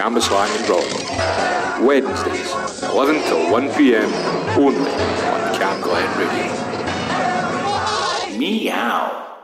Cambuslang and Broadway. Wednesdays, 11 till 1 pm, only on CamGlen Radio. Meow.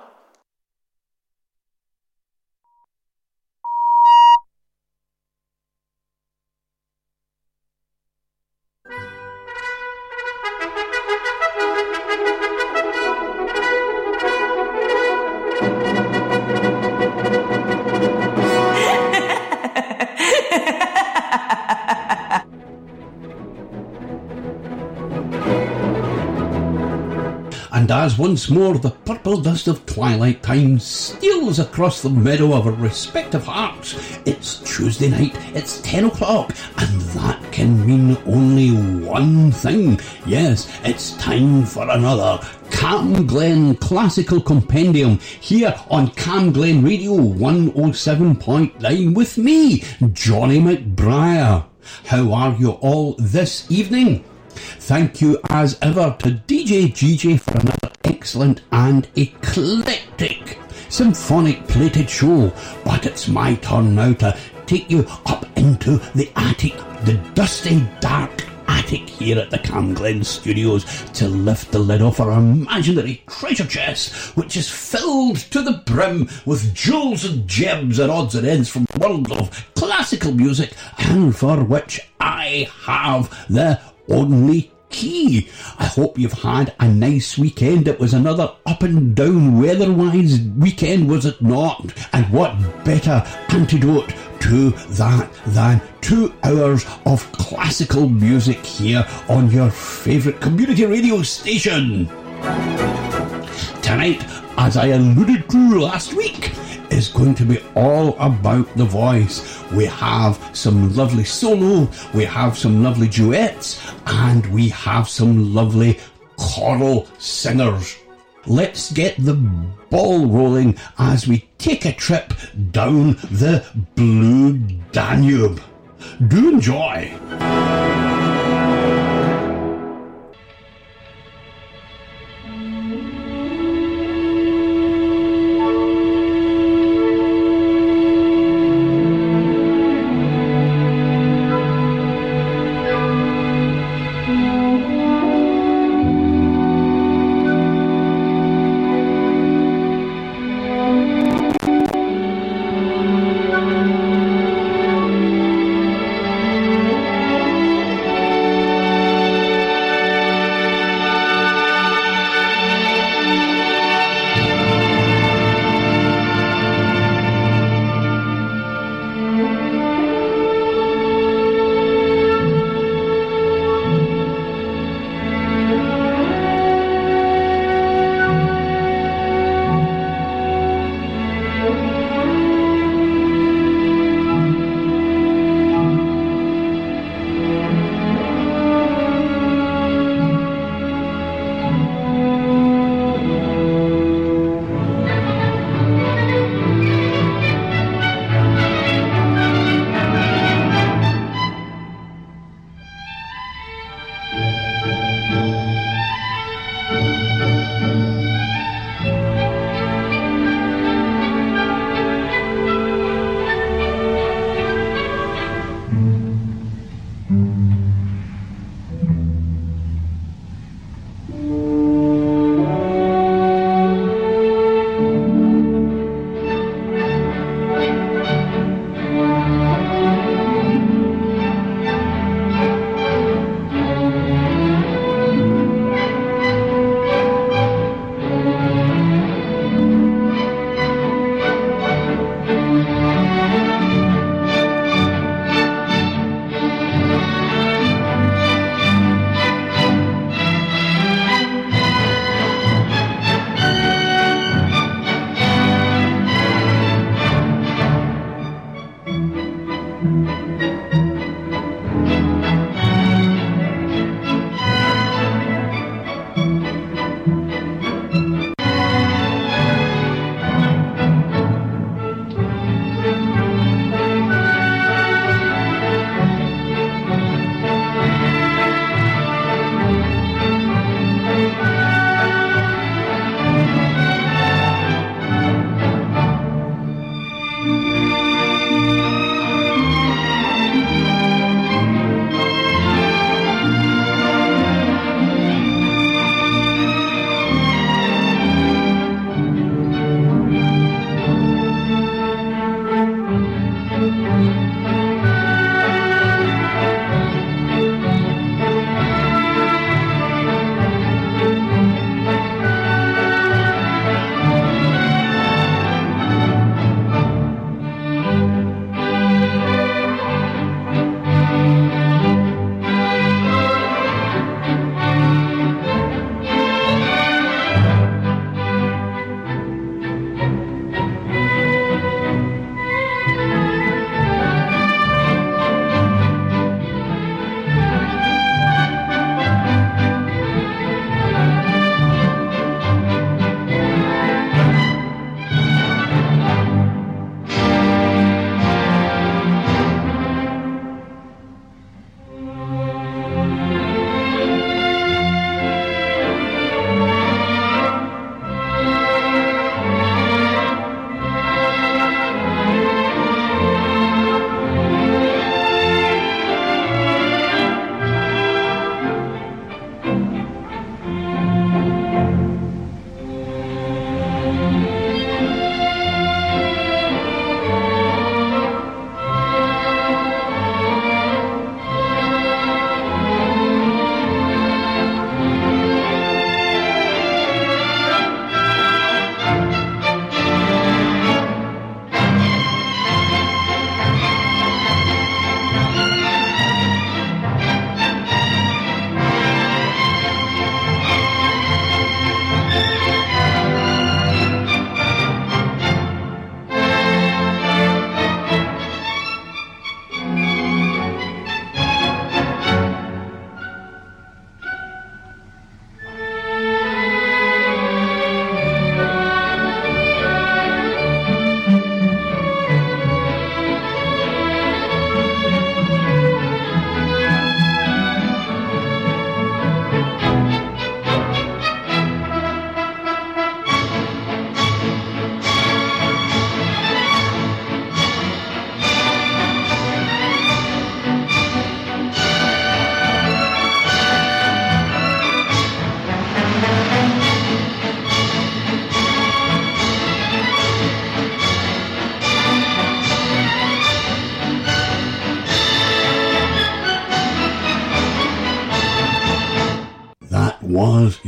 As once more the purple dust of twilight time steals across the meadow of our respective hearts, it's Tuesday night, it's 10 o'clock, and that can mean only one thing. Yes, it's time for another CamGlen Classical Compendium here on CamGlen Radio 107.9 with me, Johnny McBriar. How are you all this evening? Thank you as ever to DJ GJ for another excellent and eclectic symphonic plated show. But it's my turn now to take you up into the attic, the dusty, dark attic here at the CamGlen Studios to lift the lid off our imaginary treasure chest, which is filled to the brim with jewels and gems and odds and ends from the world of classical music, and for which I have the only key. I hope you've had a nice weekend. It was another up and down weather-wise weekend, was it not? And what better antidote to that than two hours of classical music here on your favourite community radio station? Tonight, as I alluded to last week, is going to be all about the voice. We have some lovely solo, we have some lovely duets, and we have some lovely choral singers. Let's get the ball rolling as we take a trip down the Blue Danube. Do enjoy.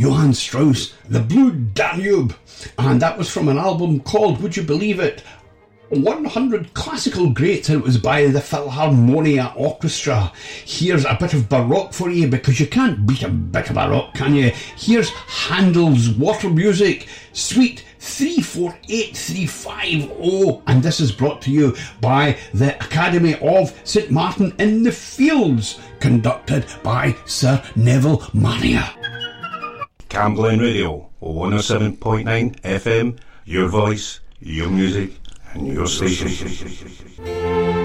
Johann Strauss, The Blue Danube, and that was from an album called, would you believe it, 100 classical greats, and it was by the Philharmonia Orchestra. Here's a bit of Baroque for you because you can't beat a bit of Baroque, can you? Here's Handel's Water Music, Suite 348350, and this is brought to you by the Academy of St Martin in the Fields, conducted by Sir Neville Marriner. CamGlen Radio, 107.9 FM, your voice, your music, and your station.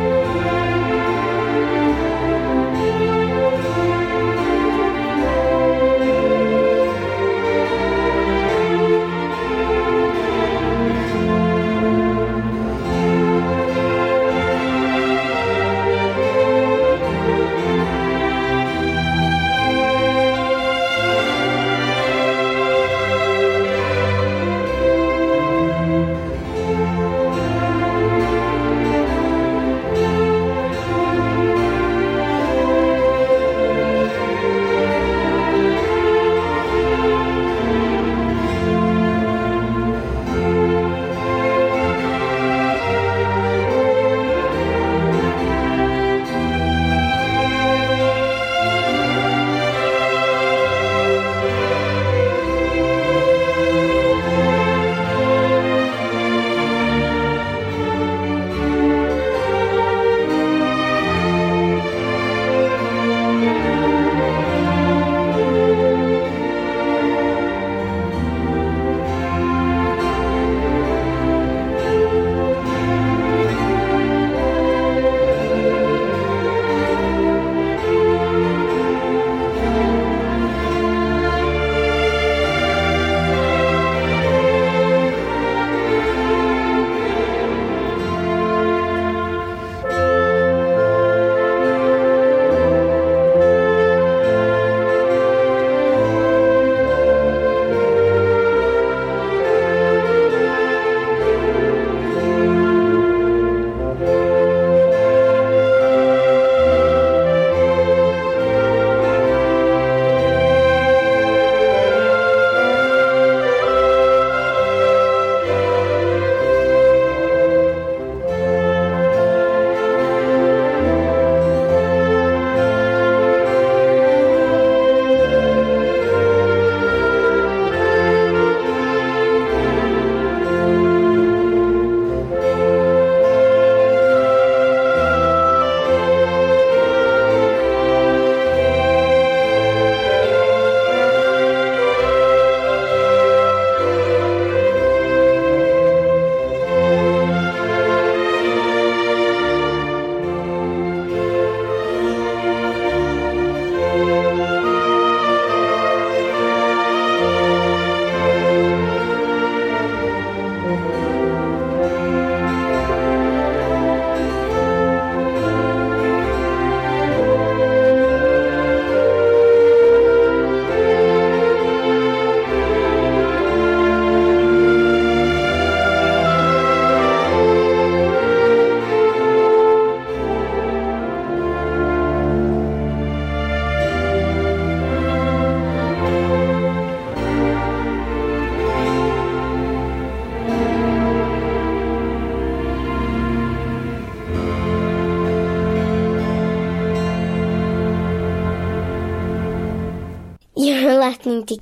To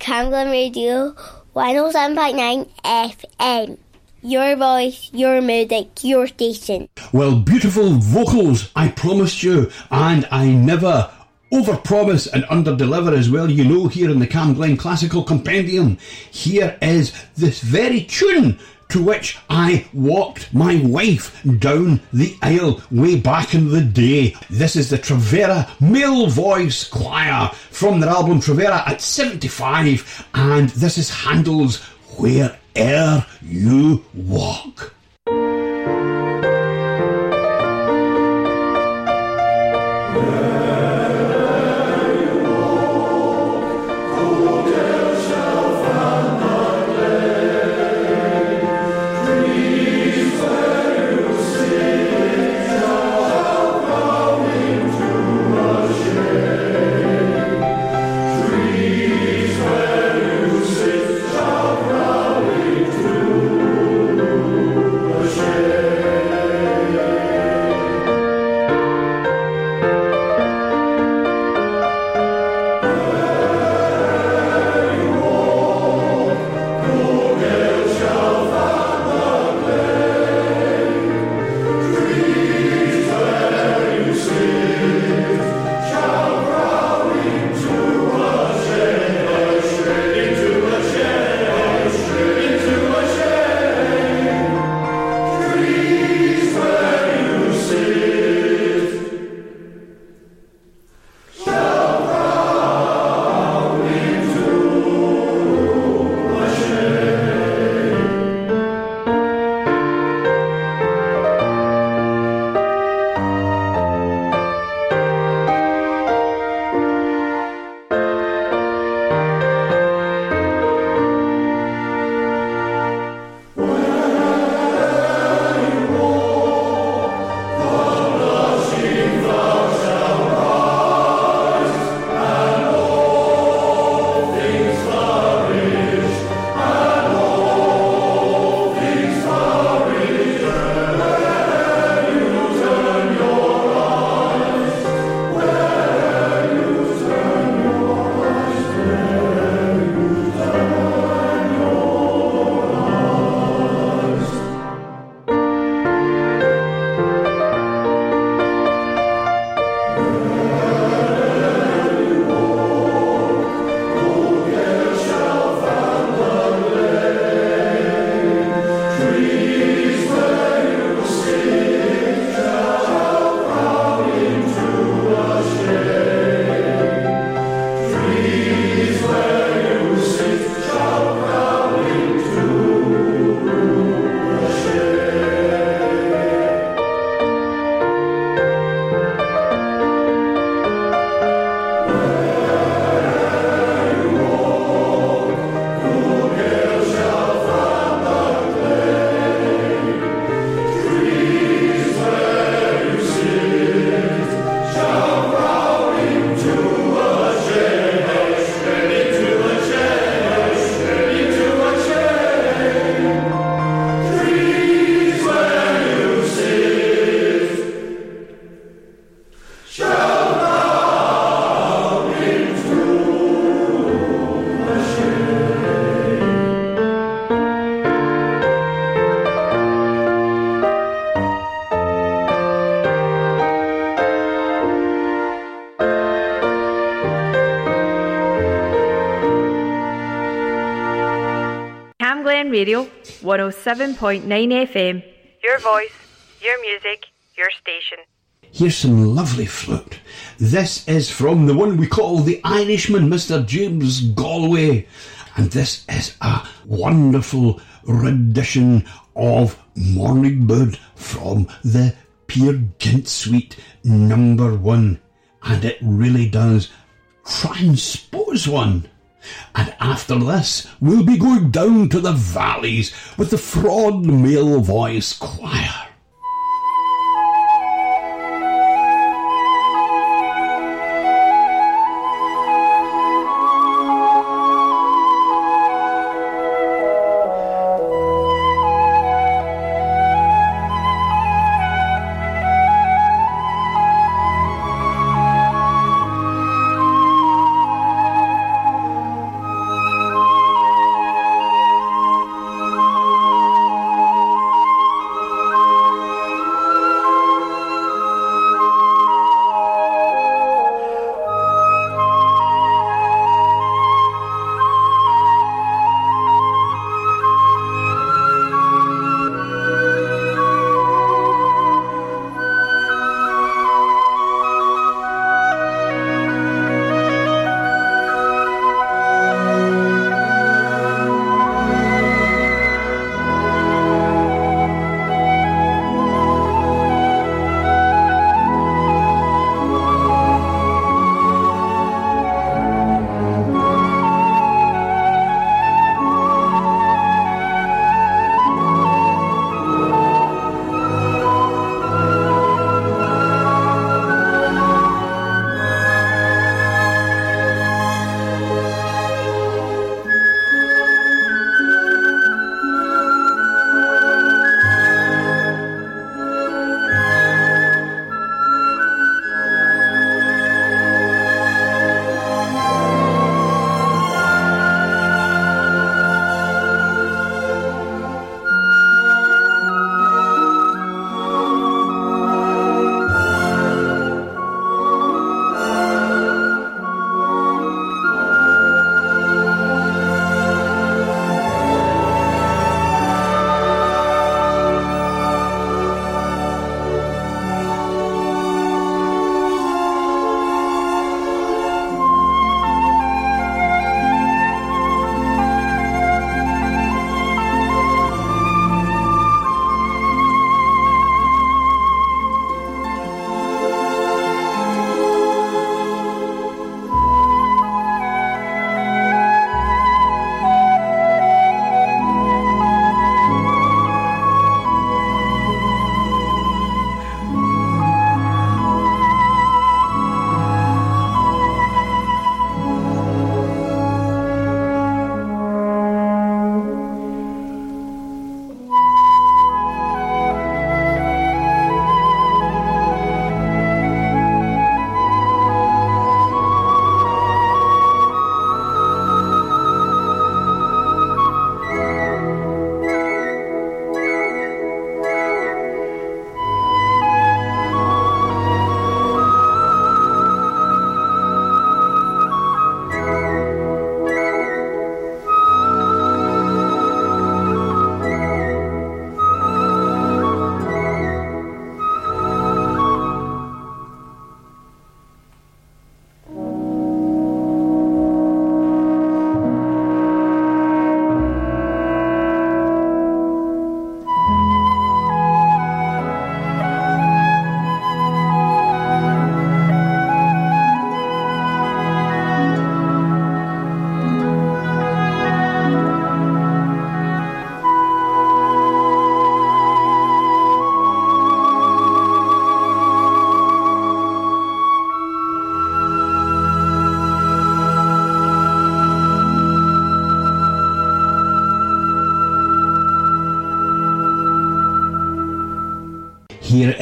Radio 107.9 FM. Your voice, your music, your station. Well, beautiful vocals, I promised you, and I never overpromise and underdeliver as well. You know, here in the CamGlen Classical Compendium, here is this very tune to which I walked my wife down the aisle way back in the day. This is the Travera Male Voice Choir from their album Travera at 75, and this is Handel's Where'er You Walk. 107.9 FM. Your voice, your music, your station. Here's some lovely flute. This is from the one we call the Irishman, Mr. James Galway. And this is a wonderful rendition of Morning Bird from the Peer Gynt Suite number one. And it really does transpose one. And after this, we'll be going down to the valleys with the Fron Male Voice Choir.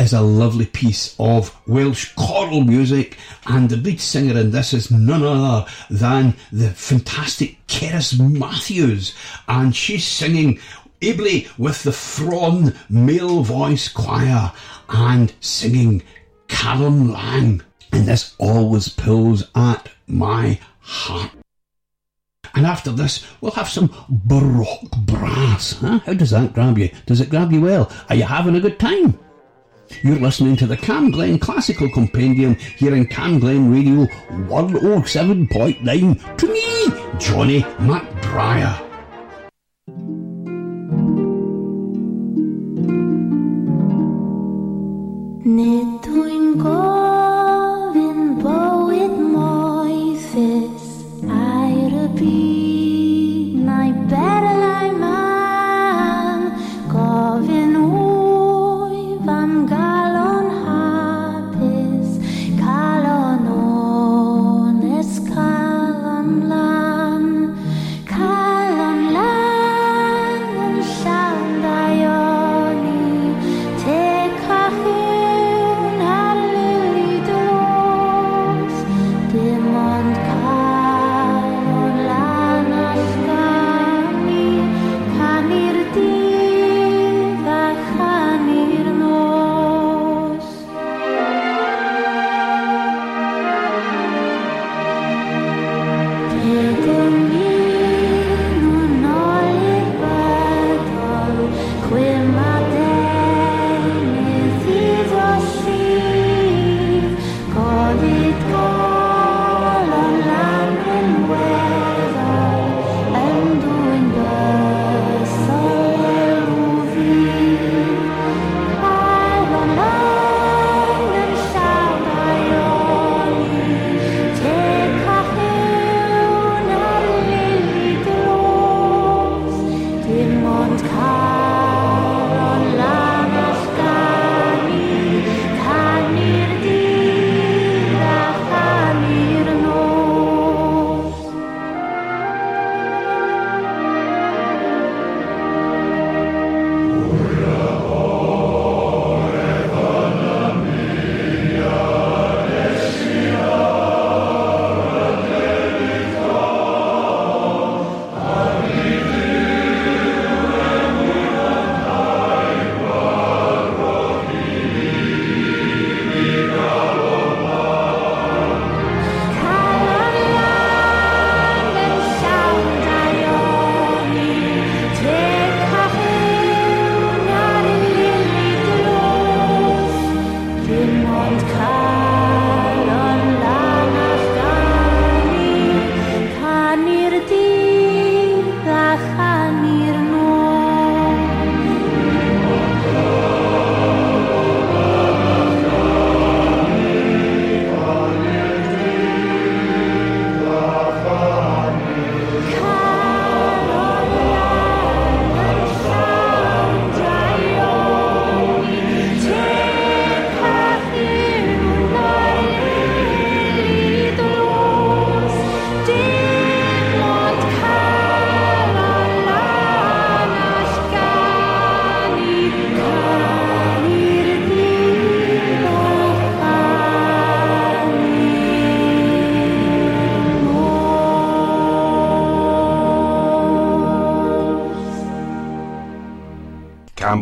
Is a lovely piece of Welsh choral music, and the lead singer in this is none other than the fantastic Cerys Matthews, and she's singing ably with the Fron male voice choir and singing Calon Lân, and this always pulls at my heart. And after this, we'll have some Baroque brass. Huh? How does that grab you? Does it grab you well? Are you having a good time? You're listening to the CamGlen Classical Compendium here in CamGlen Radio 107.9 to me, Johnny McBriar. Nid dwi'n gofyn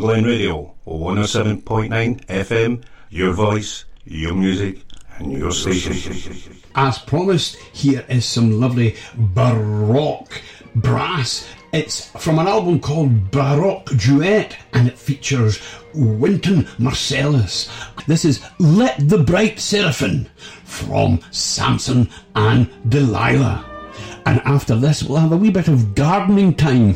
Glen Radio 107.9 FM, your voice, your music, and your station. As promised, here is some lovely Baroque brass. It's from an album called Baroque Duet and it features Wynton Marsalis. This is Let the Bright Seraphim from Samson and Delilah. And after this, we'll have a wee bit of gardening time.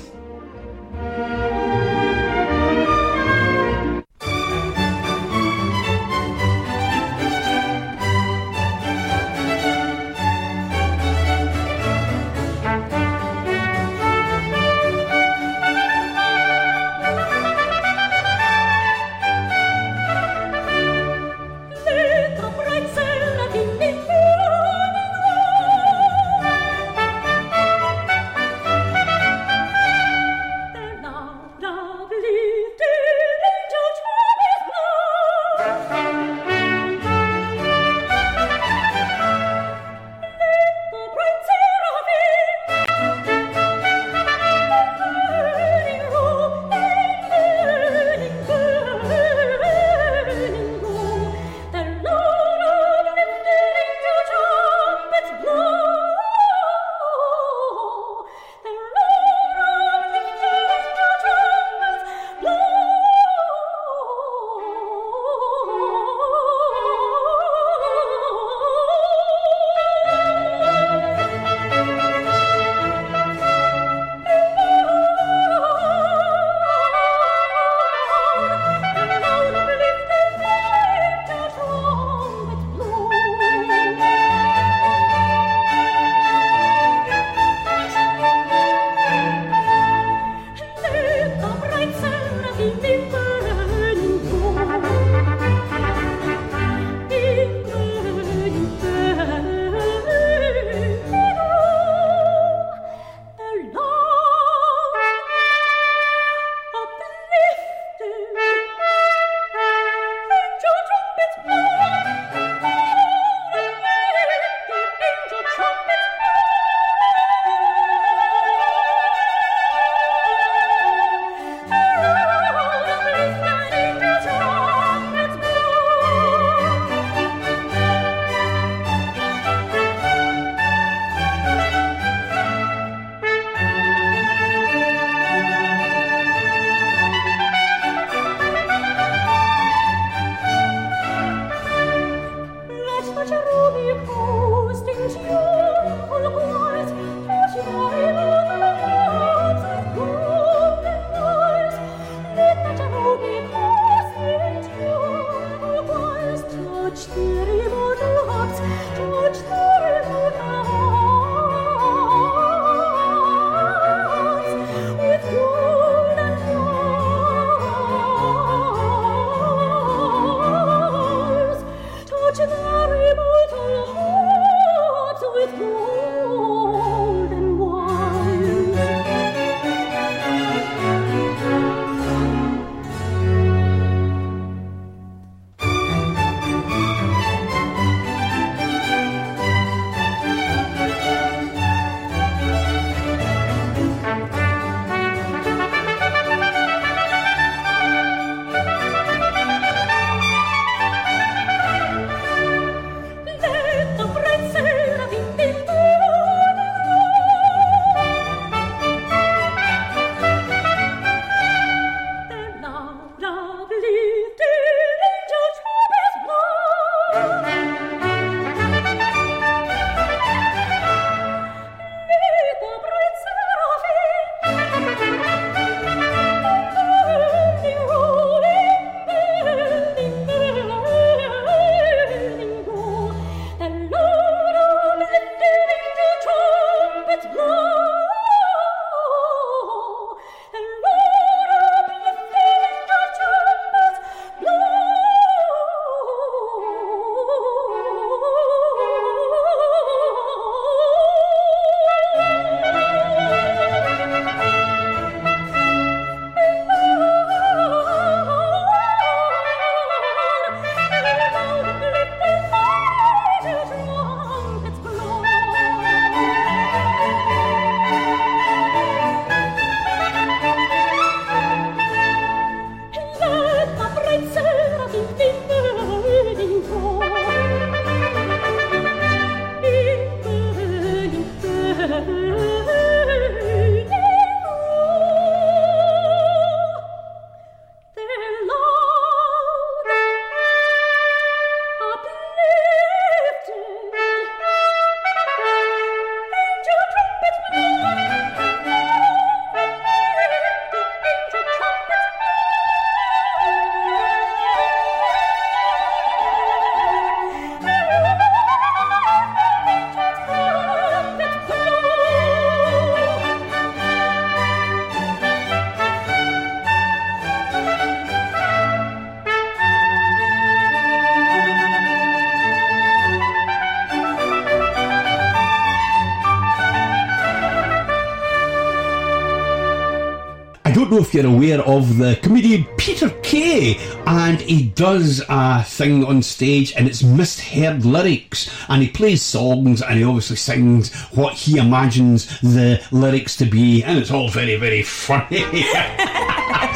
If you're aware of the comedian Peter Kay, and he does a thing on stage and it's misheard lyrics, and he plays songs and he obviously sings what he imagines the lyrics to be, and it's all very, very funny.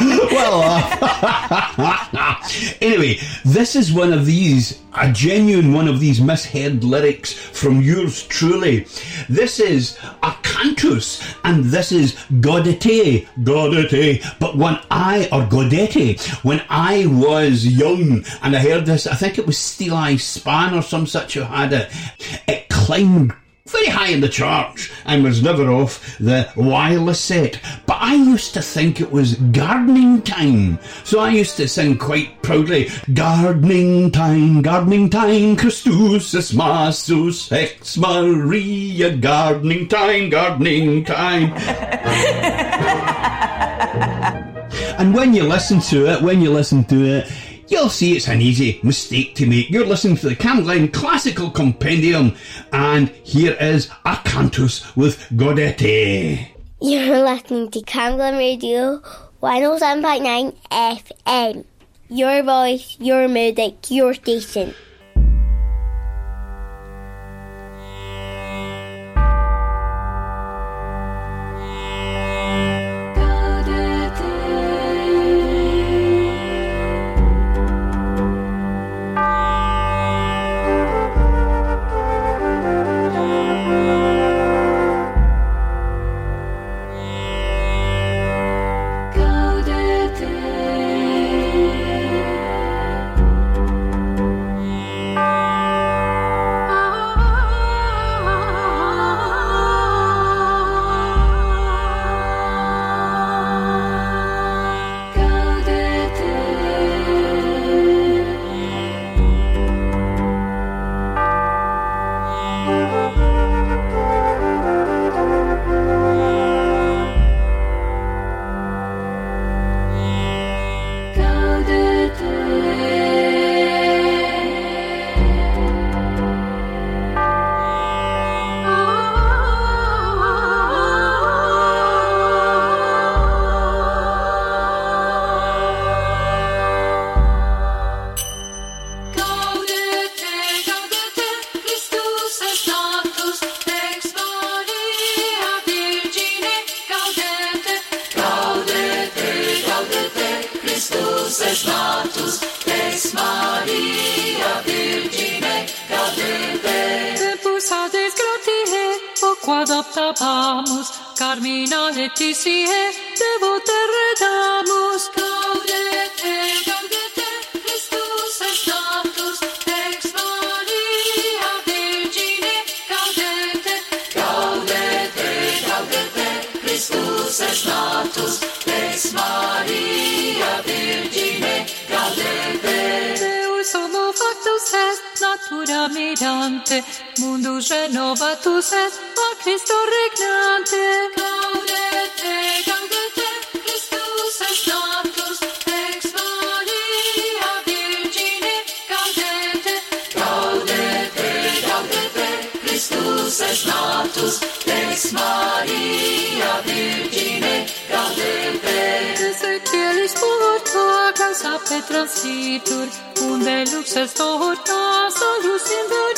well, uh, anyway, this is one of these, a genuine one of these misheard lyrics from yours truly. This is a cantus, and this is Gaudete, Gaudete. But when I, or Gaudete, when I was young and I heard this, I think it was Steeleye Span or some such who had it, it climbed very high in the charts and was never off the wireless set. But I used to think it was gardening time. So I used to sing quite proudly, Gardening time, gardening time, Christus Massus Ex Maria, gardening time, gardening time. And when you listen to it, when you listen to it, you'll see it's an easy mistake to make. You're listening to the CamGlen Classical Compendium, and here is a cantus with Gaudete. You're listening to CamGlen Radio 107.9 FM. Your voice, your music, your station. Mundul renova tu ses, a Cristo regnante. Gaudete, gaudete, Christus est natus, ex Maria Virgine. Gaudete, gaudete, gaudete, Christus est natus, ex Maria pe transituri, unde lux să-ți tot tasul, iubind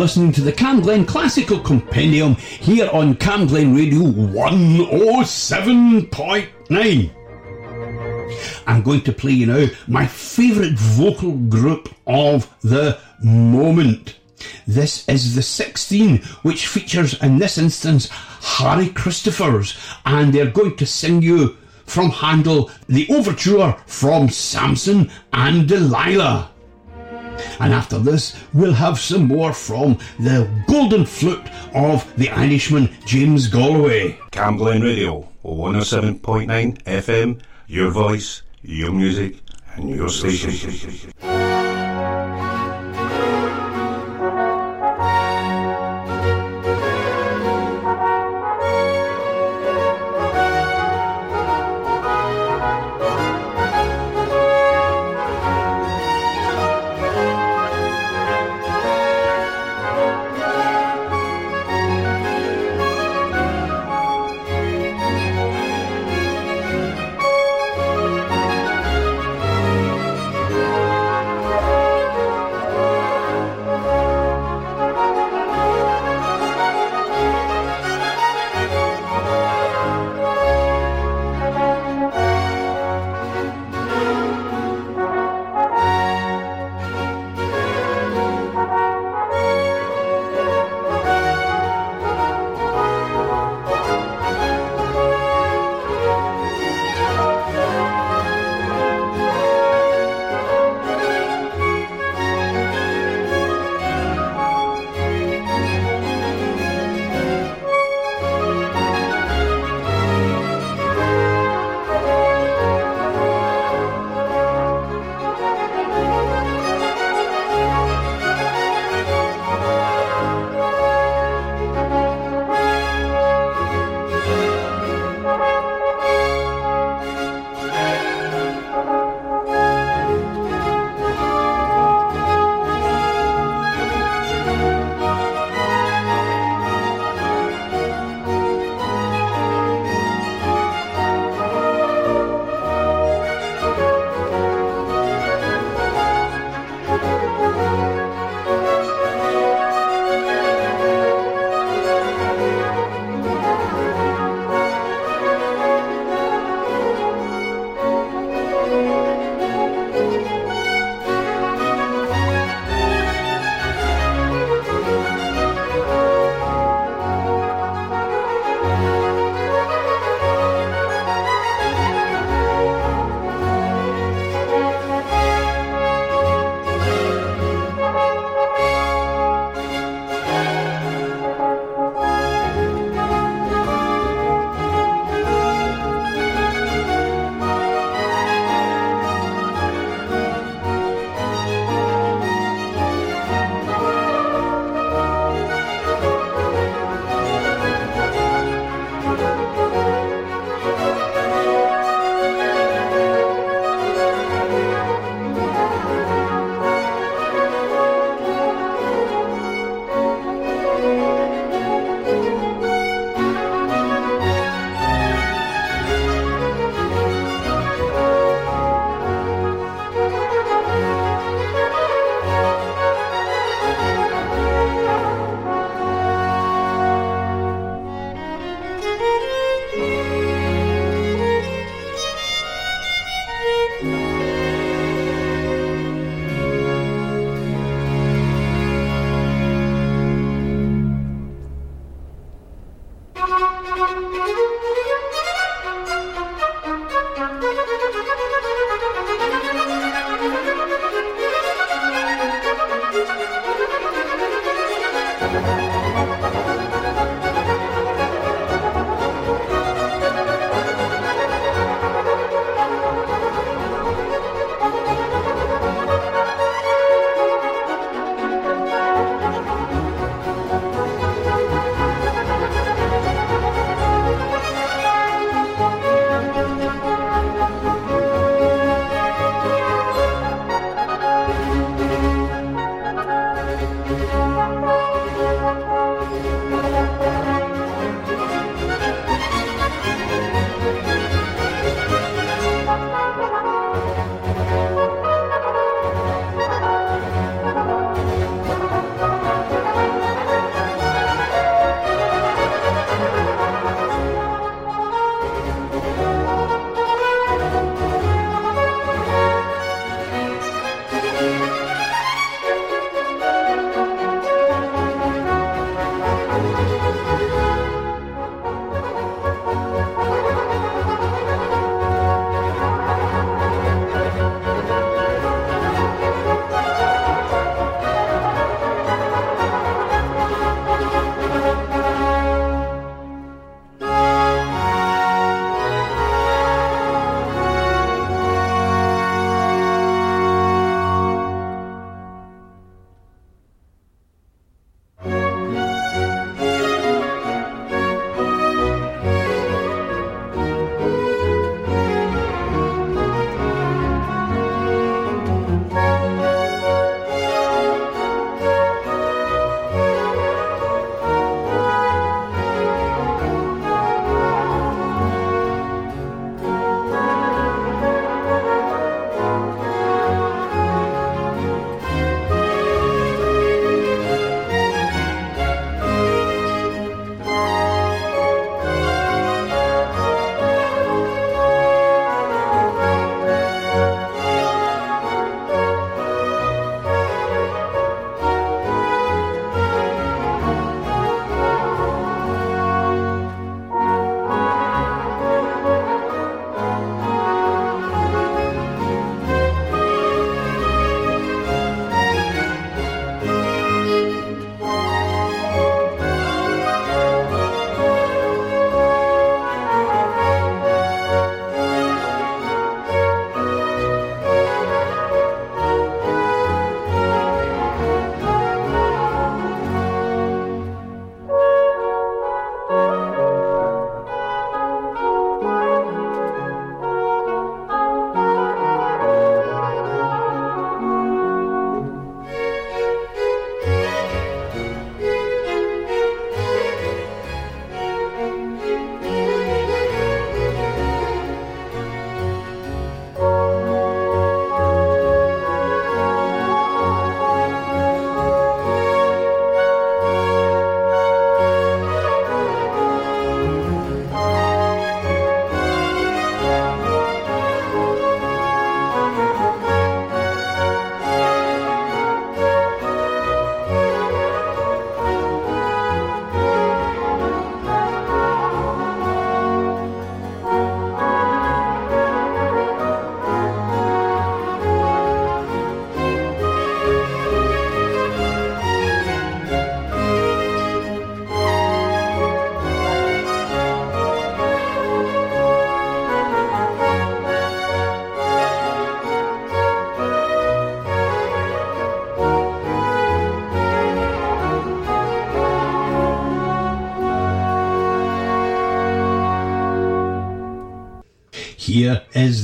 listening to the CamGlen Classical Compendium here on CamGlen Radio 107.9. I'm going to play you now my favourite vocal group of the moment. This is the 16, which features in this instance Harry Christophers, and they're going to sing you from Handel the overture from Samson and Delilah. And after this, we'll have some more from the golden flute of the Irishman James Galway. CamGlen Radio, 107.9 FM, your voice, your music, and your station.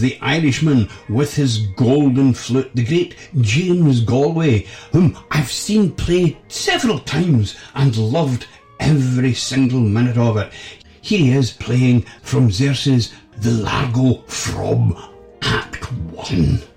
The Irishman with his golden flute, the great James Galway, whom I've seen play several times and loved every single minute of it. He is playing from Xerxes the Largo from Act 1.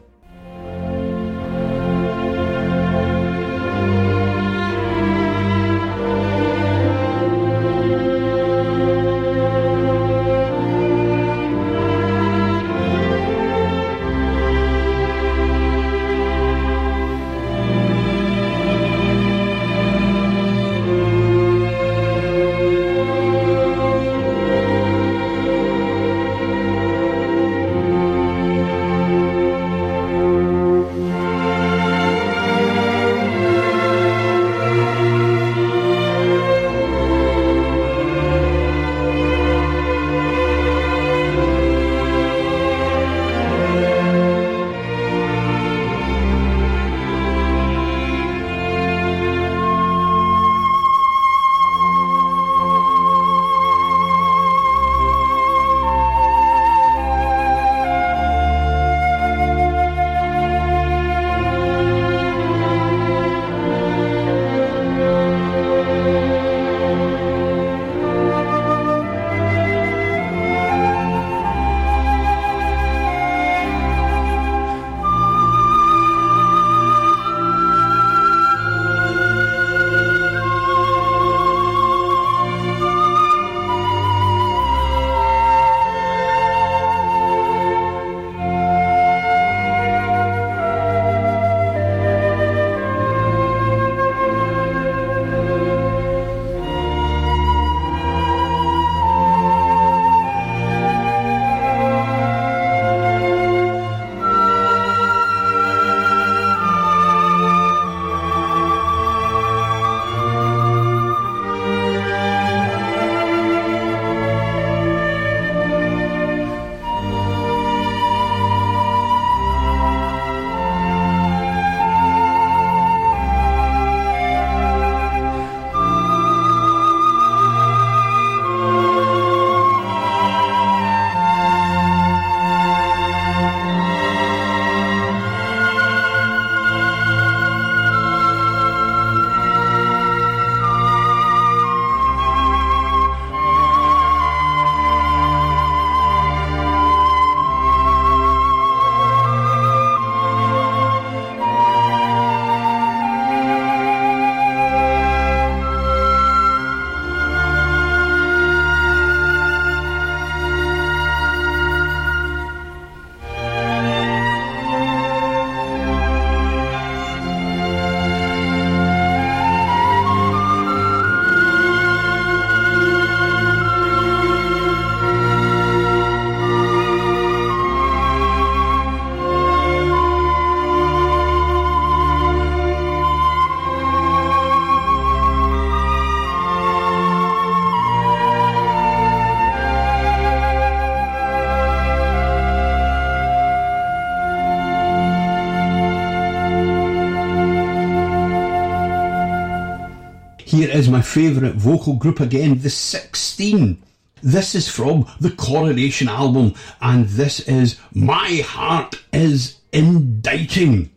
Is my favourite vocal group again, the 16. This is from the Coronation album, and this is My Heart is Inditing.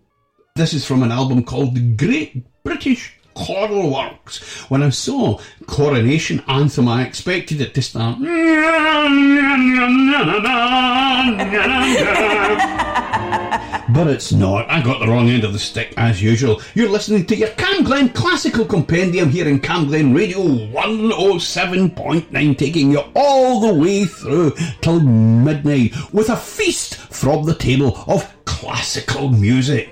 This is from an album called The Great British Choral Works. When I saw Coronation Anthem, I expected it to start. But it's not. I got the wrong end of the stick as usual. You're listening to your CamGlen Classical Compendium here in CamGlen Radio 107.9, taking you all the way through till midnight with a feast from the table of classical music.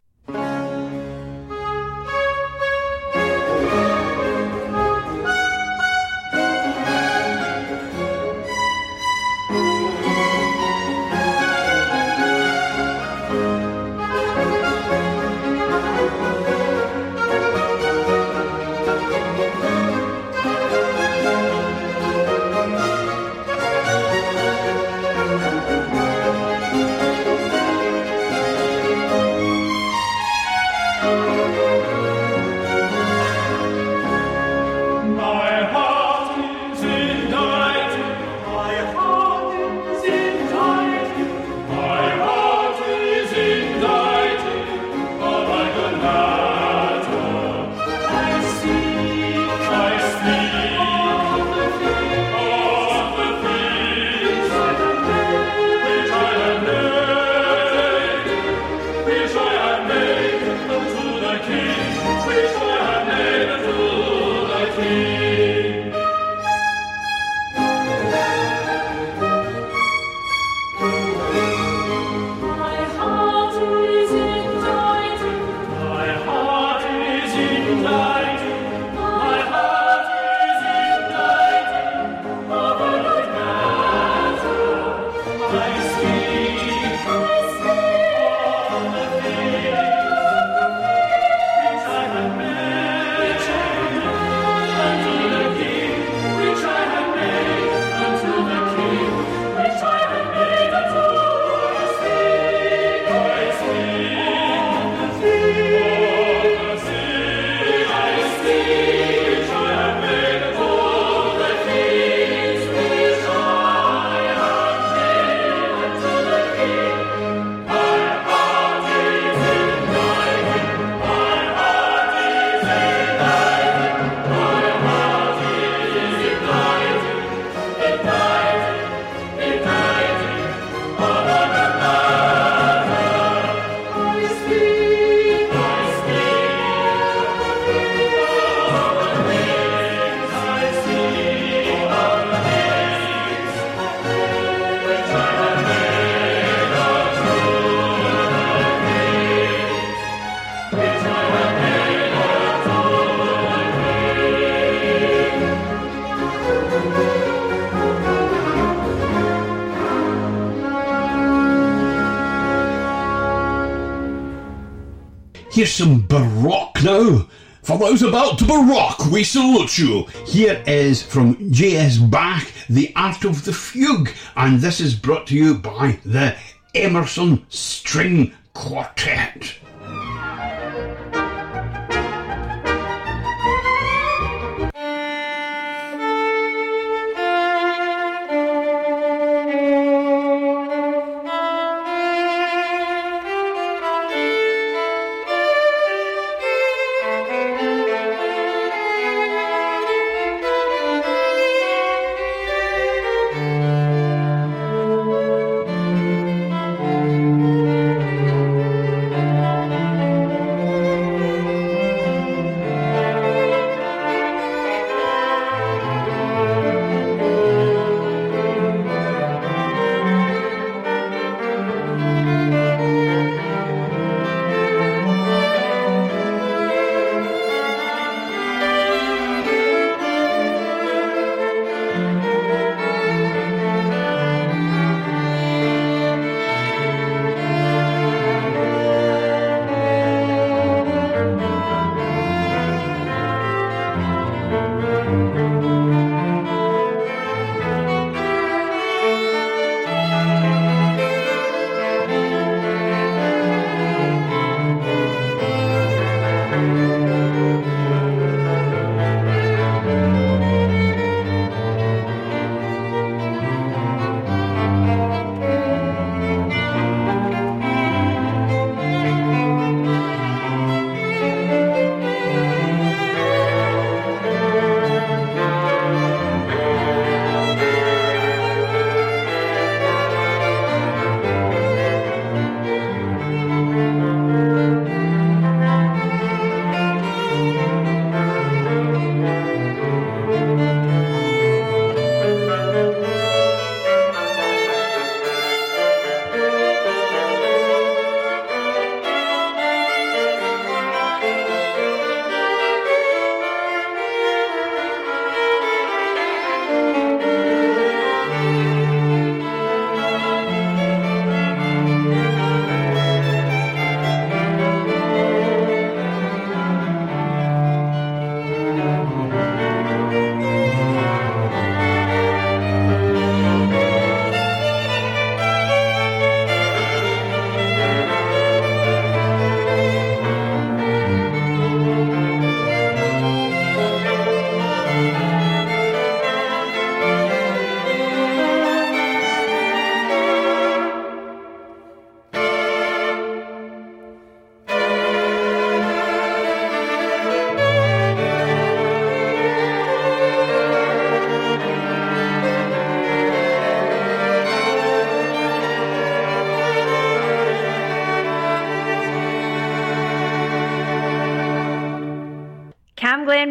Some Baroque now. For those about to Baroque, we salute you. Here is from J.S. Bach, The Art of the Fugue, and this is brought to you by the Emerson String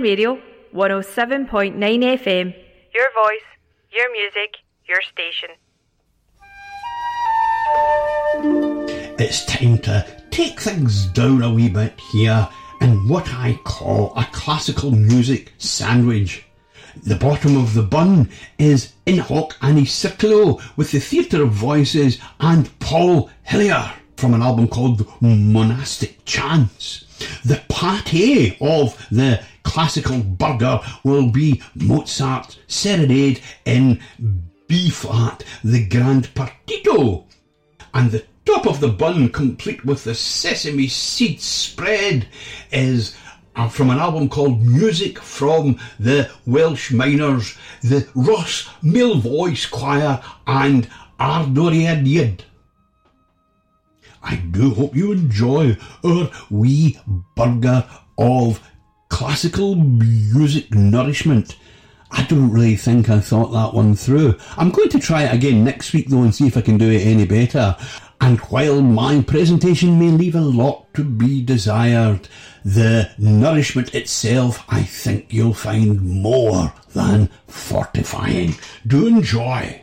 Radio 107.9 FM. Your voice, your music, your station. It's time to take things down a wee bit here in what I call a classical music sandwich. The bottom of the bun is In Hoc Anni Circulo with the Theatre of Voices and Paul Hillier from an album called Monastic Chants. The pate of the classical burger will be Mozart's Serenade in B flat, the Grand Partito. And the top of the bun, complete with the sesame seed spread, is uh, from an album called Music from the Welsh Miners, the Rhos Male Voice Choir, and Ardoriad I do hope you enjoy our wee burger of classical music nourishment. I don't really think I thought that one through. I'm going to try it again next week though and see if I can do it any better. And while my presentation may leave a lot to be desired, the nourishment itself I think you'll find more than fortifying. Do enjoy.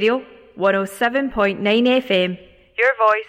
Radio 107.9 FM. Your voice,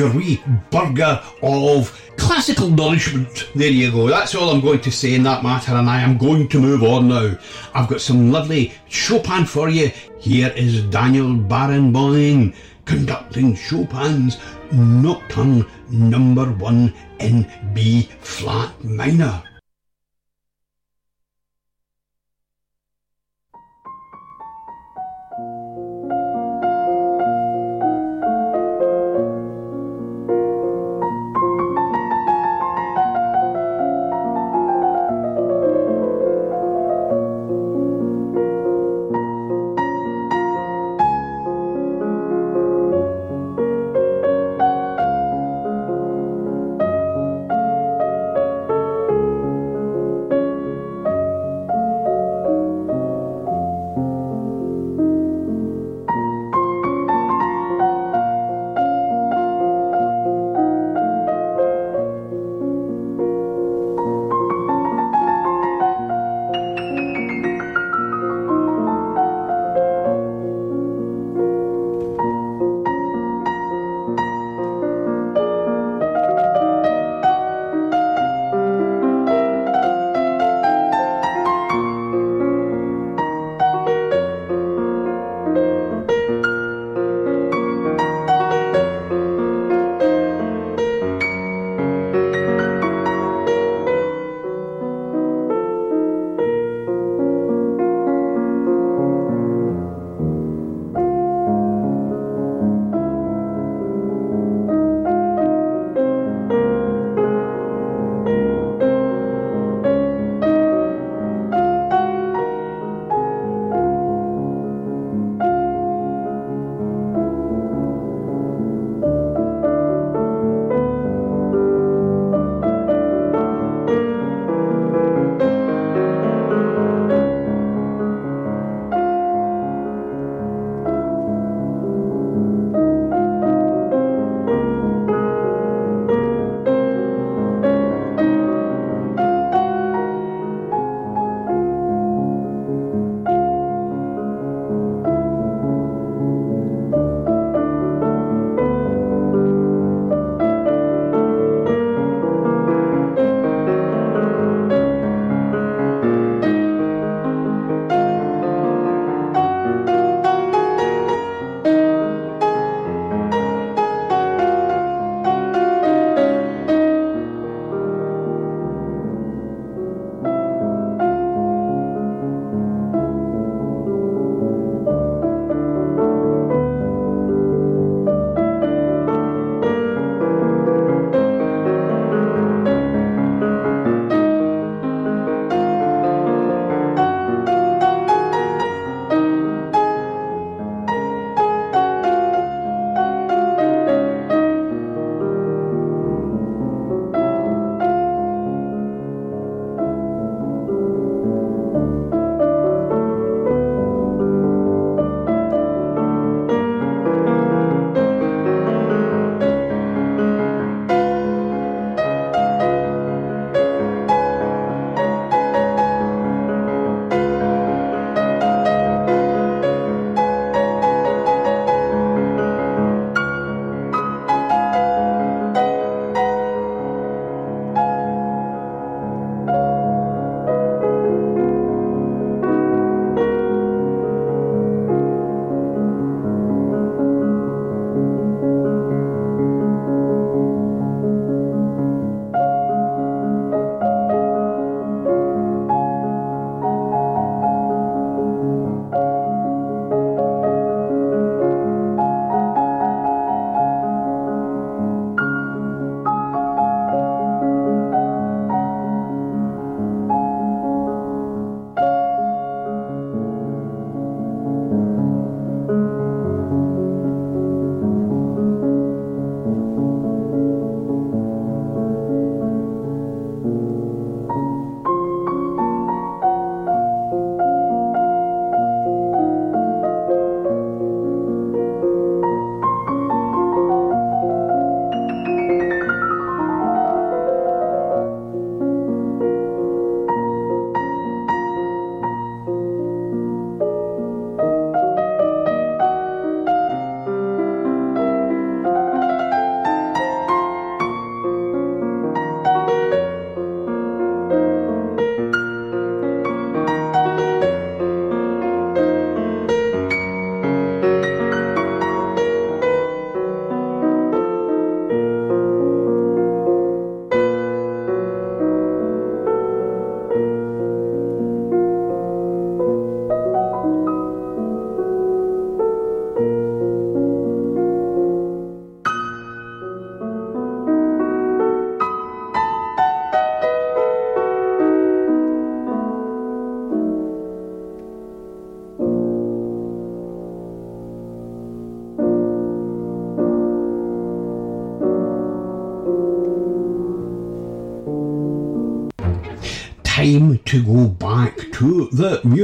Your wee burger of classical nourishment. There you go. That's all I'm going to say in that matter, and I am going to move on now. I've got some lovely Chopin for you. Here is Daniel Barenboim conducting Chopin's Nocturne Number One in B flat minor.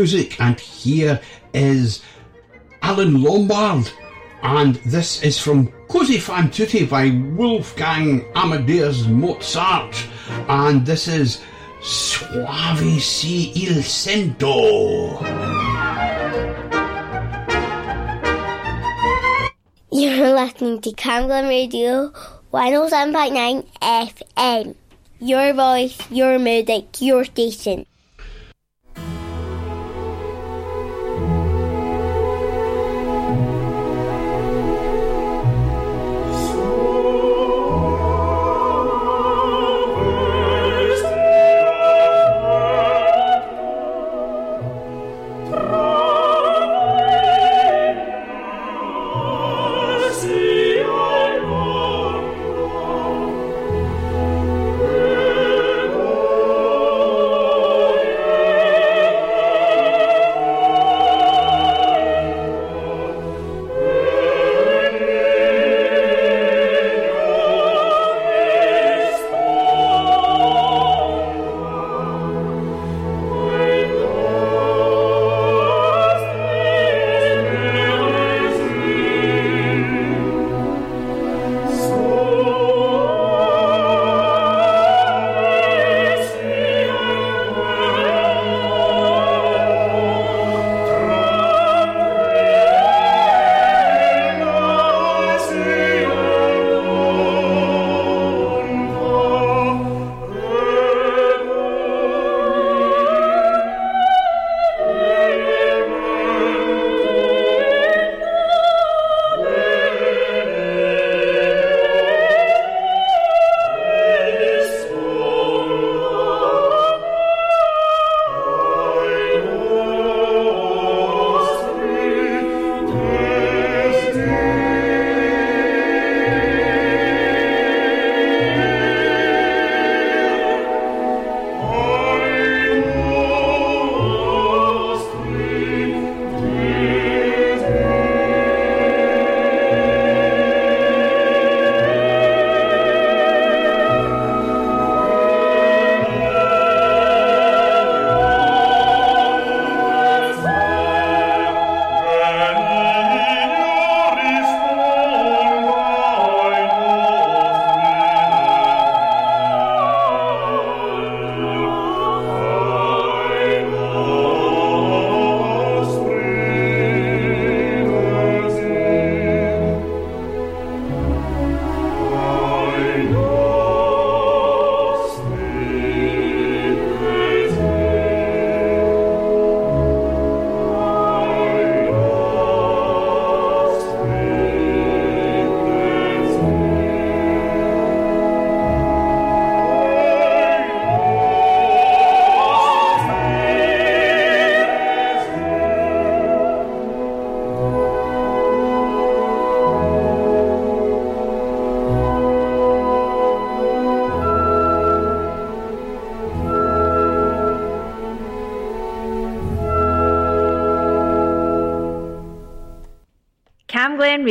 Music, and here is Alain Lombard, and this is from Così fan tutte by Wolfgang Amadeus Mozart, and this is Soave sia il vento. You're listening to CamGlen Radio 107.9 FM. Your voice, your music, your station.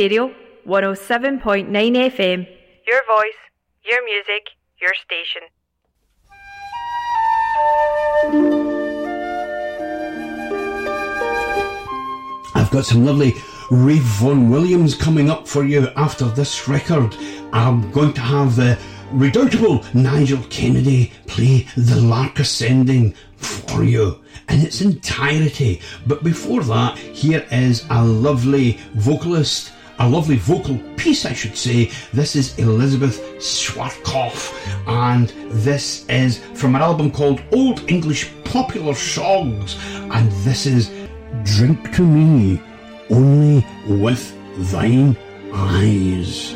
Radio 107.9 FM. Your voice, your music, your station. I've got some lovely Ralph Vaughan Williams coming up for you after this record. I'm going to have the redoubtable Nigel Kennedy play The Lark Ascending for you in its entirety. But before that, here is a lovely vocalist a lovely vocal piece, I should say. This is Elisabeth Schwarzkopf, and this is from an album called Old English Popular Songs, and this is Drink to Me Only with Thine Eyes.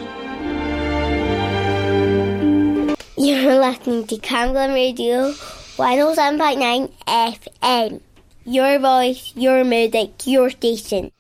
You're listening to CamGlen Radio 107.9 FM. Your voice, your music, your station.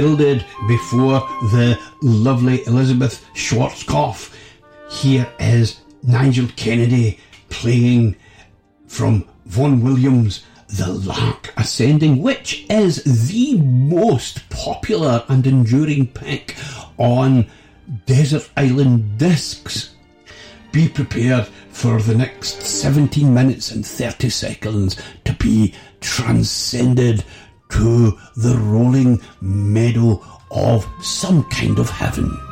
Heralded before the lovely Elisabeth Schwarzkopf. Here is Nigel Kennedy playing from Vaughan Williams' The Lark Ascending, which is the most popular and enduring pick on Desert Island Discs. Be prepared for the next 17 minutes and 30 seconds to be transcended to the rolling meadow of some kind of heaven.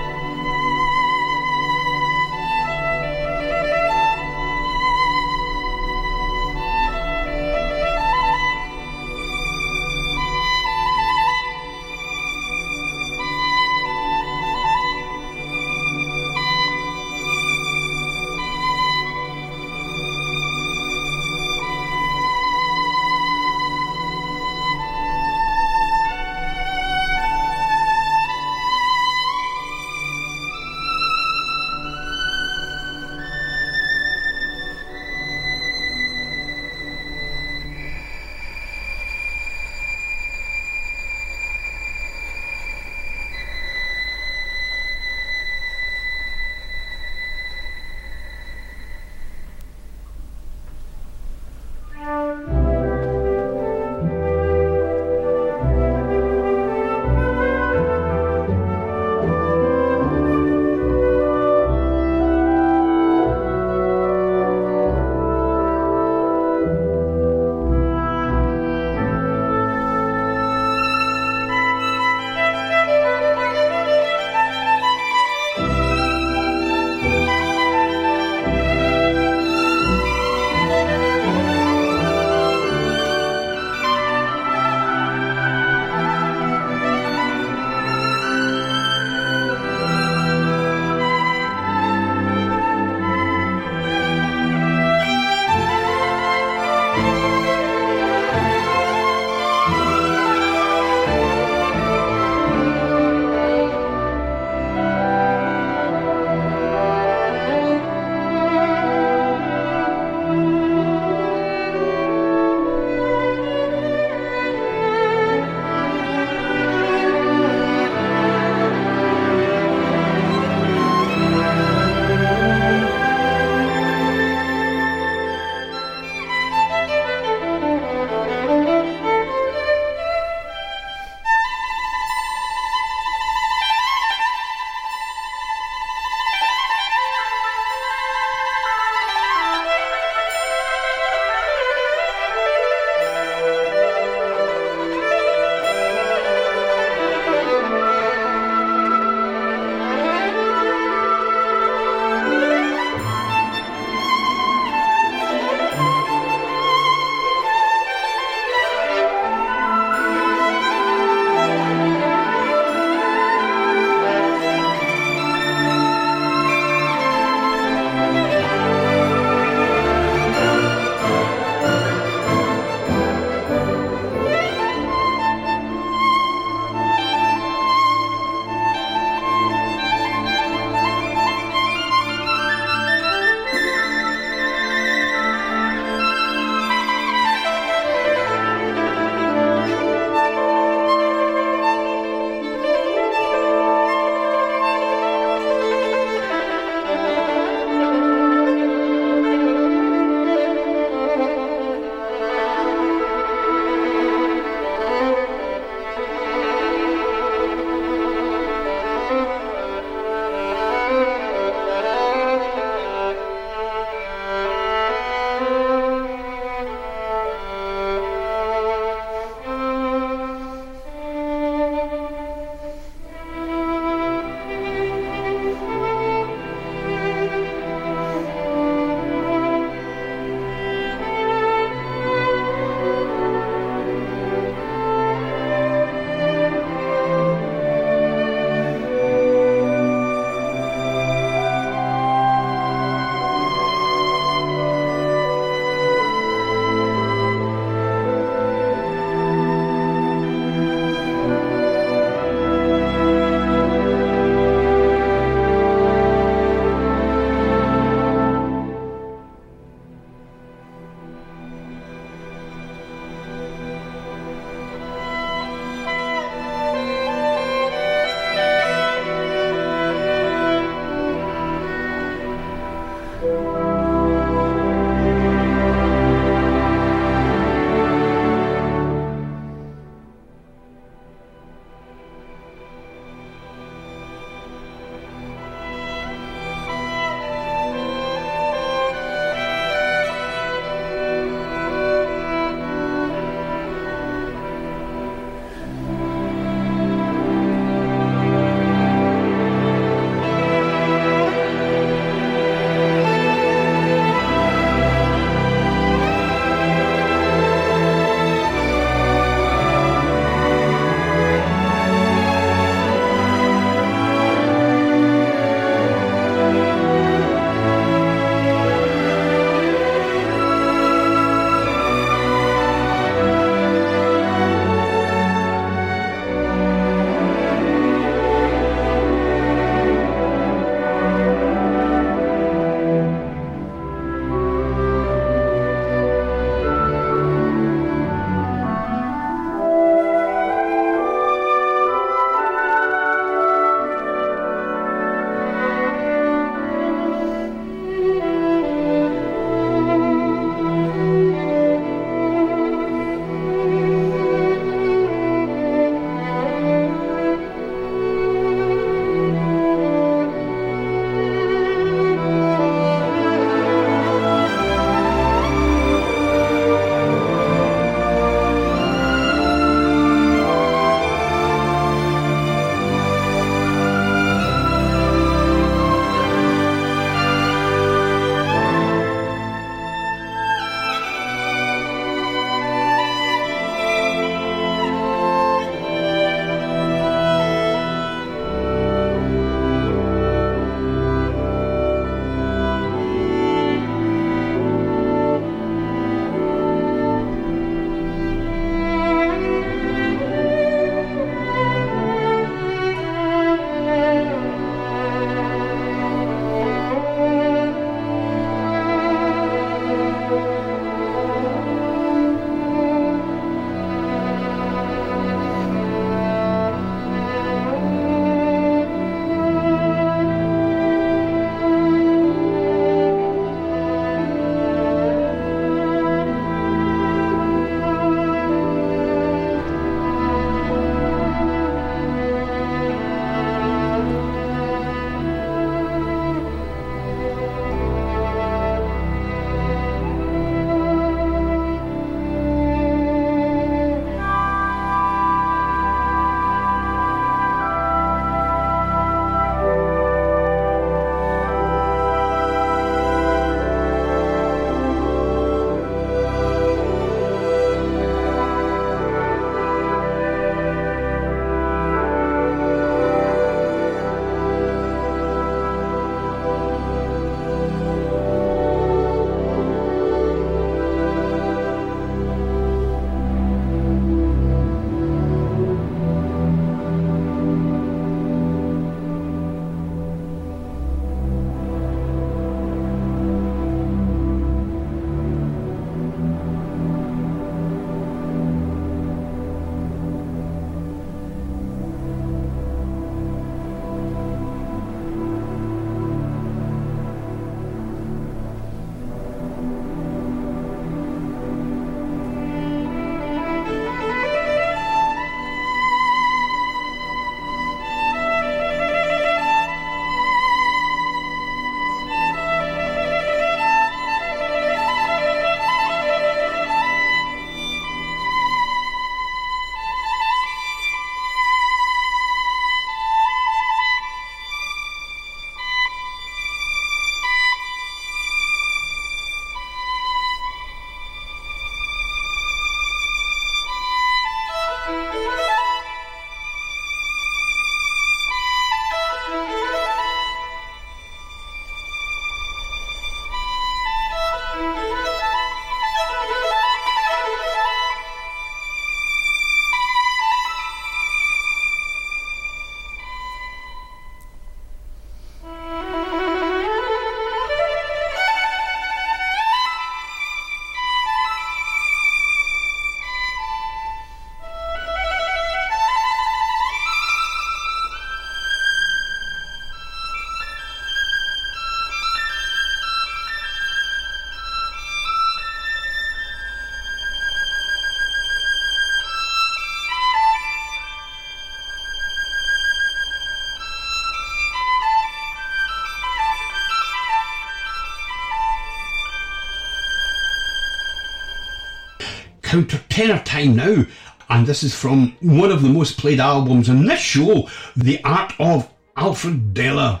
Counter tenor time now, and this is from one of the most played albums in this show, The Art of Alfred Deller,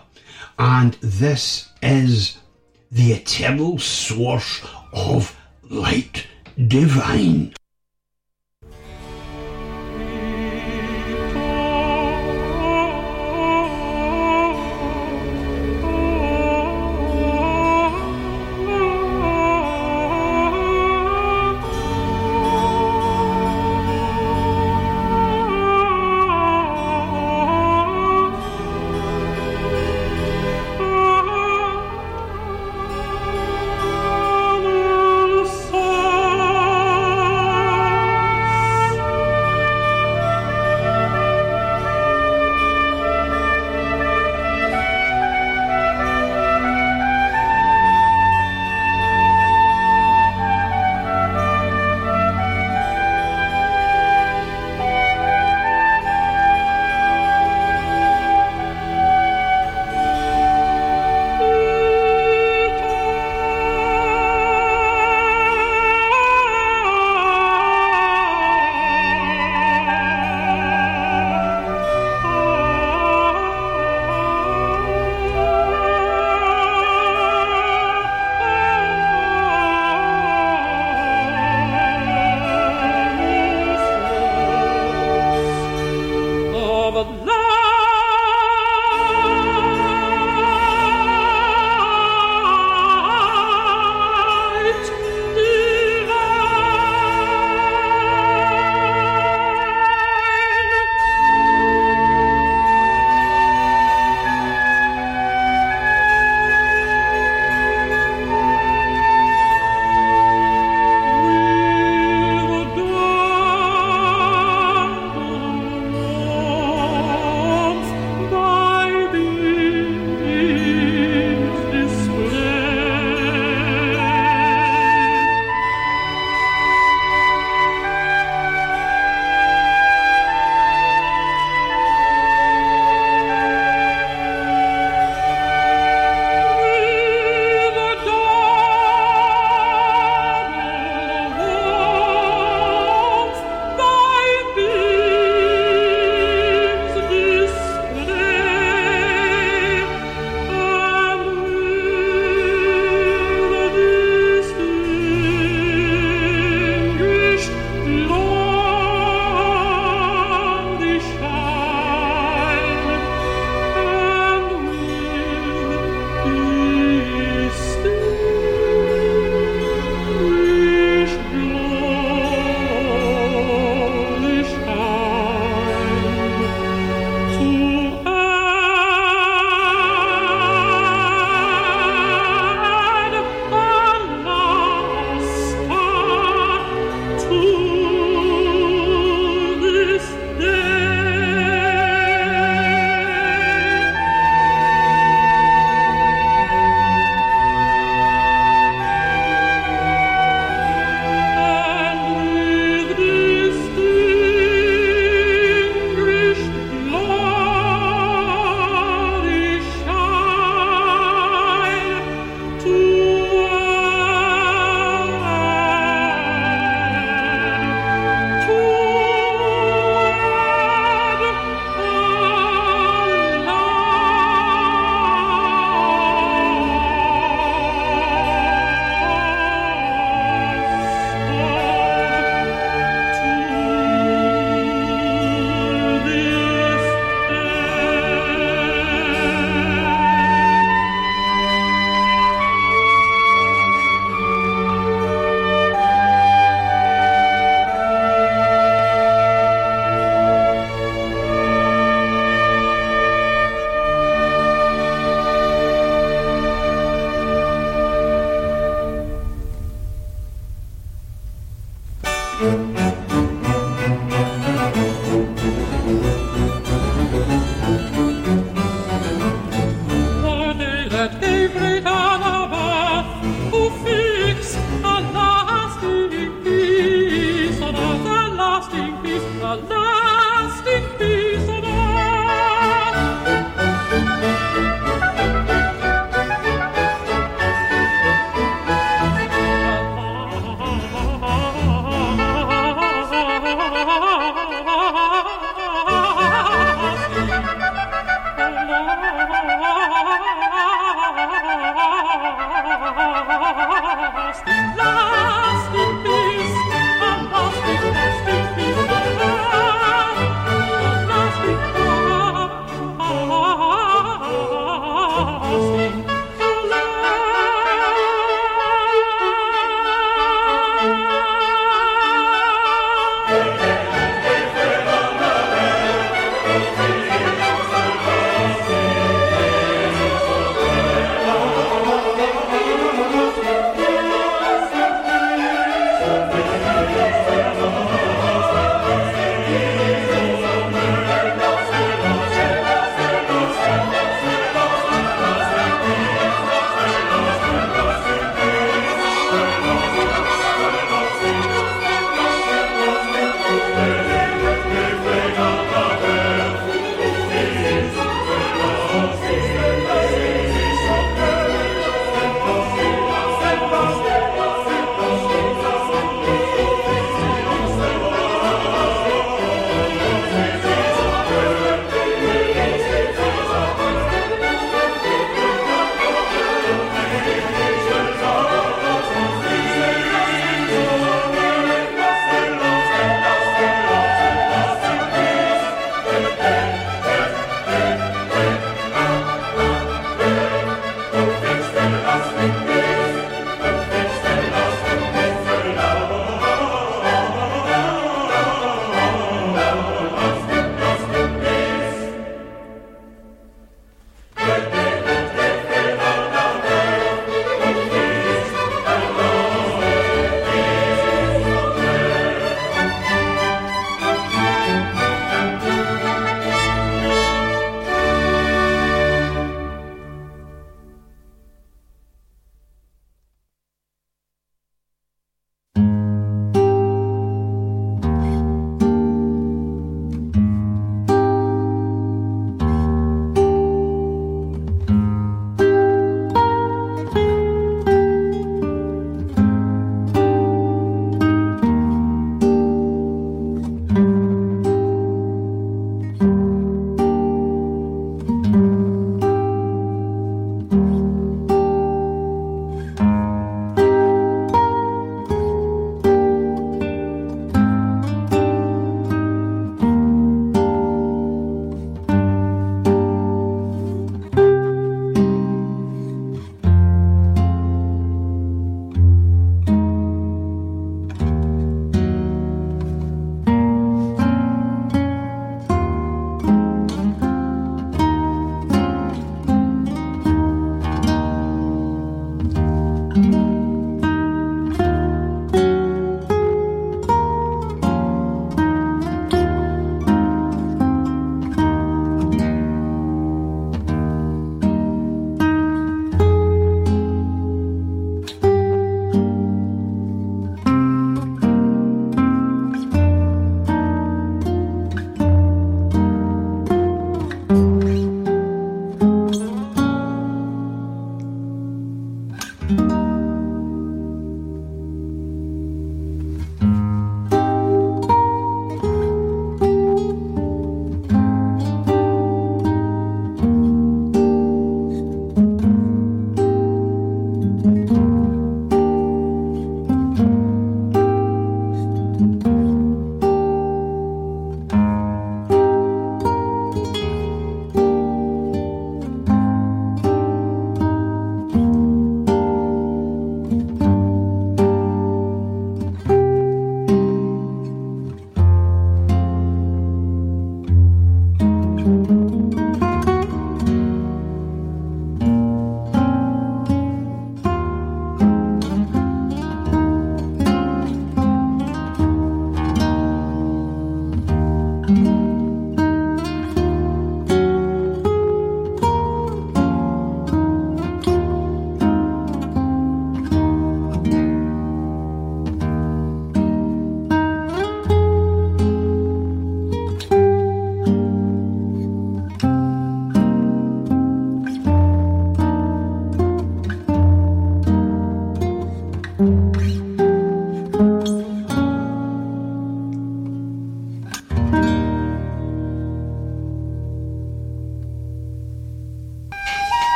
and this is the eternal source of light divine.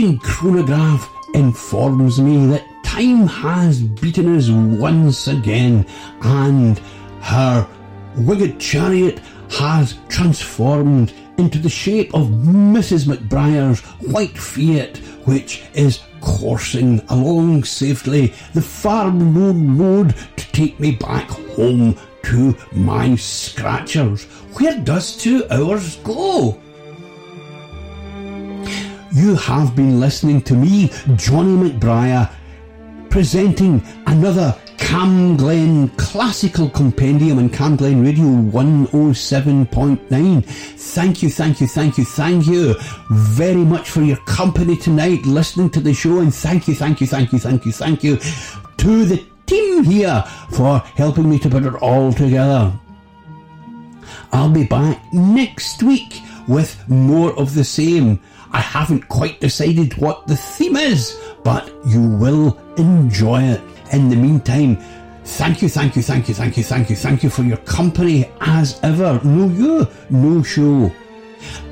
Aging chronograph informs me that time has beaten us once again and her winged chariot has transformed into the shape of Mrs. McBriar's white Fiat, which is coursing along safely the farm road road to take me back home to my scratchers. Where does two hours go? You have been listening to me, Johnny McBriar, presenting another CamGlen Classical Compendium on CamGlen Radio 107.9. Thank you, thank you, thank you, thank you very much for your company tonight, listening to the show, and thank you, thank you, thank you, thank you, thank you to the team here for helping me to put it all together. I'll be back next week with more of the same. I haven't quite decided what the theme is, but you will enjoy it. In the meantime, thank you, thank you, thank you, thank you, thank you, thank you for your company as ever. No you, no show.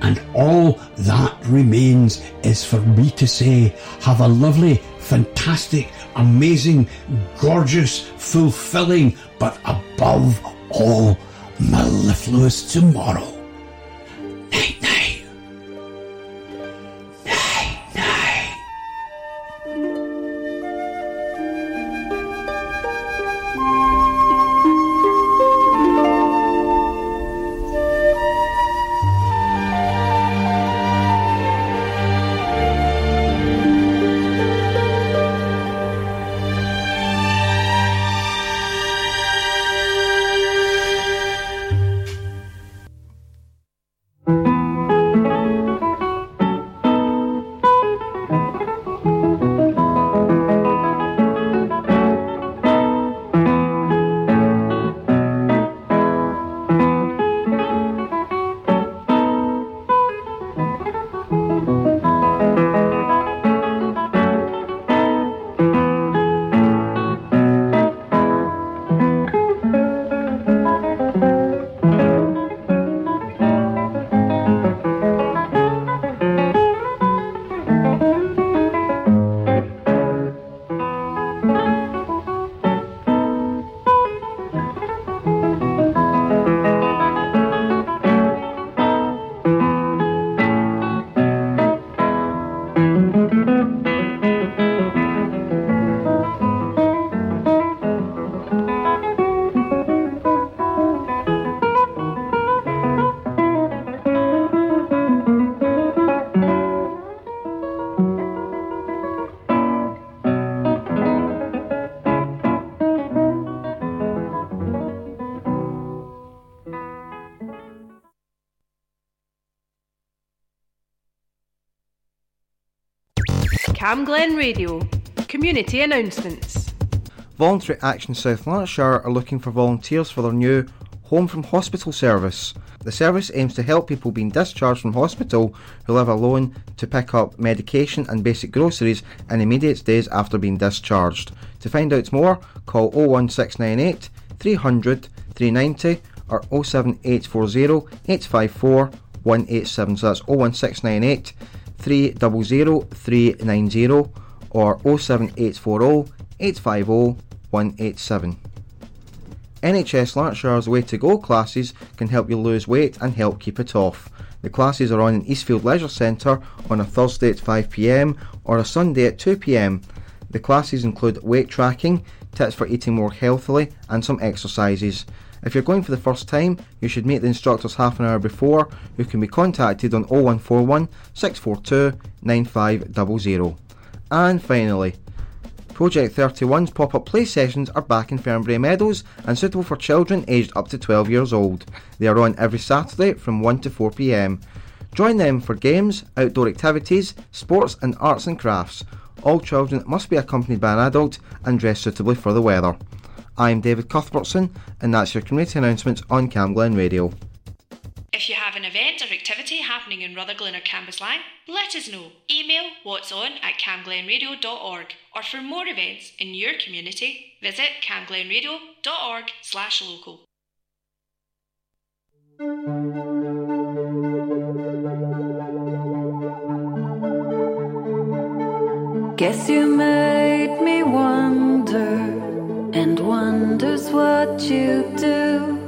And all that remains is for me to say, have a lovely, fantastic, amazing, gorgeous, fulfilling, but above all, mellifluous tomorrow. CamGlen Radio. Community announcements. Voluntary Action South Lanarkshire are looking for volunteers for their new Home from Hospital service. The service aims to help people being discharged from hospital who live alone to pick up medication and basic groceries in immediate days after being discharged. To find out more, call 01698 300 390 or 07840 854 187. So that's 01698 300 390 or 07840 850 187. NHS Lanarkshire's Weigh to Go classes can help you lose weight and help keep it off. The classes are on in Eastfield Leisure Centre on a Thursday at 5pm or a Sunday at 2pm. The classes include weight tracking, tips for eating more healthily, and some exercises. If you're going for the first time, you should meet the instructors half an hour before, who can be contacted on 0141 642 9500. And finally, Project 31's pop up play sessions are back in Fernbrae Meadows and suitable for children aged up to 12 years old. They are on every Saturday from 1 to 4 pm. Join them for games, outdoor activities, sports, and arts and crafts. All children must be accompanied by an adult and dressed suitably for the weather. I'm David Cuthbertson, and that's your community announcements on CamGlen Radio. If you have an event or activity happening in Rutherglen or Cambuslang, let us know. Email what's on at camglenradio.org or for more events in your community, visit camglenradio.org slash local. Guess you made me wonder, and wonders what you do.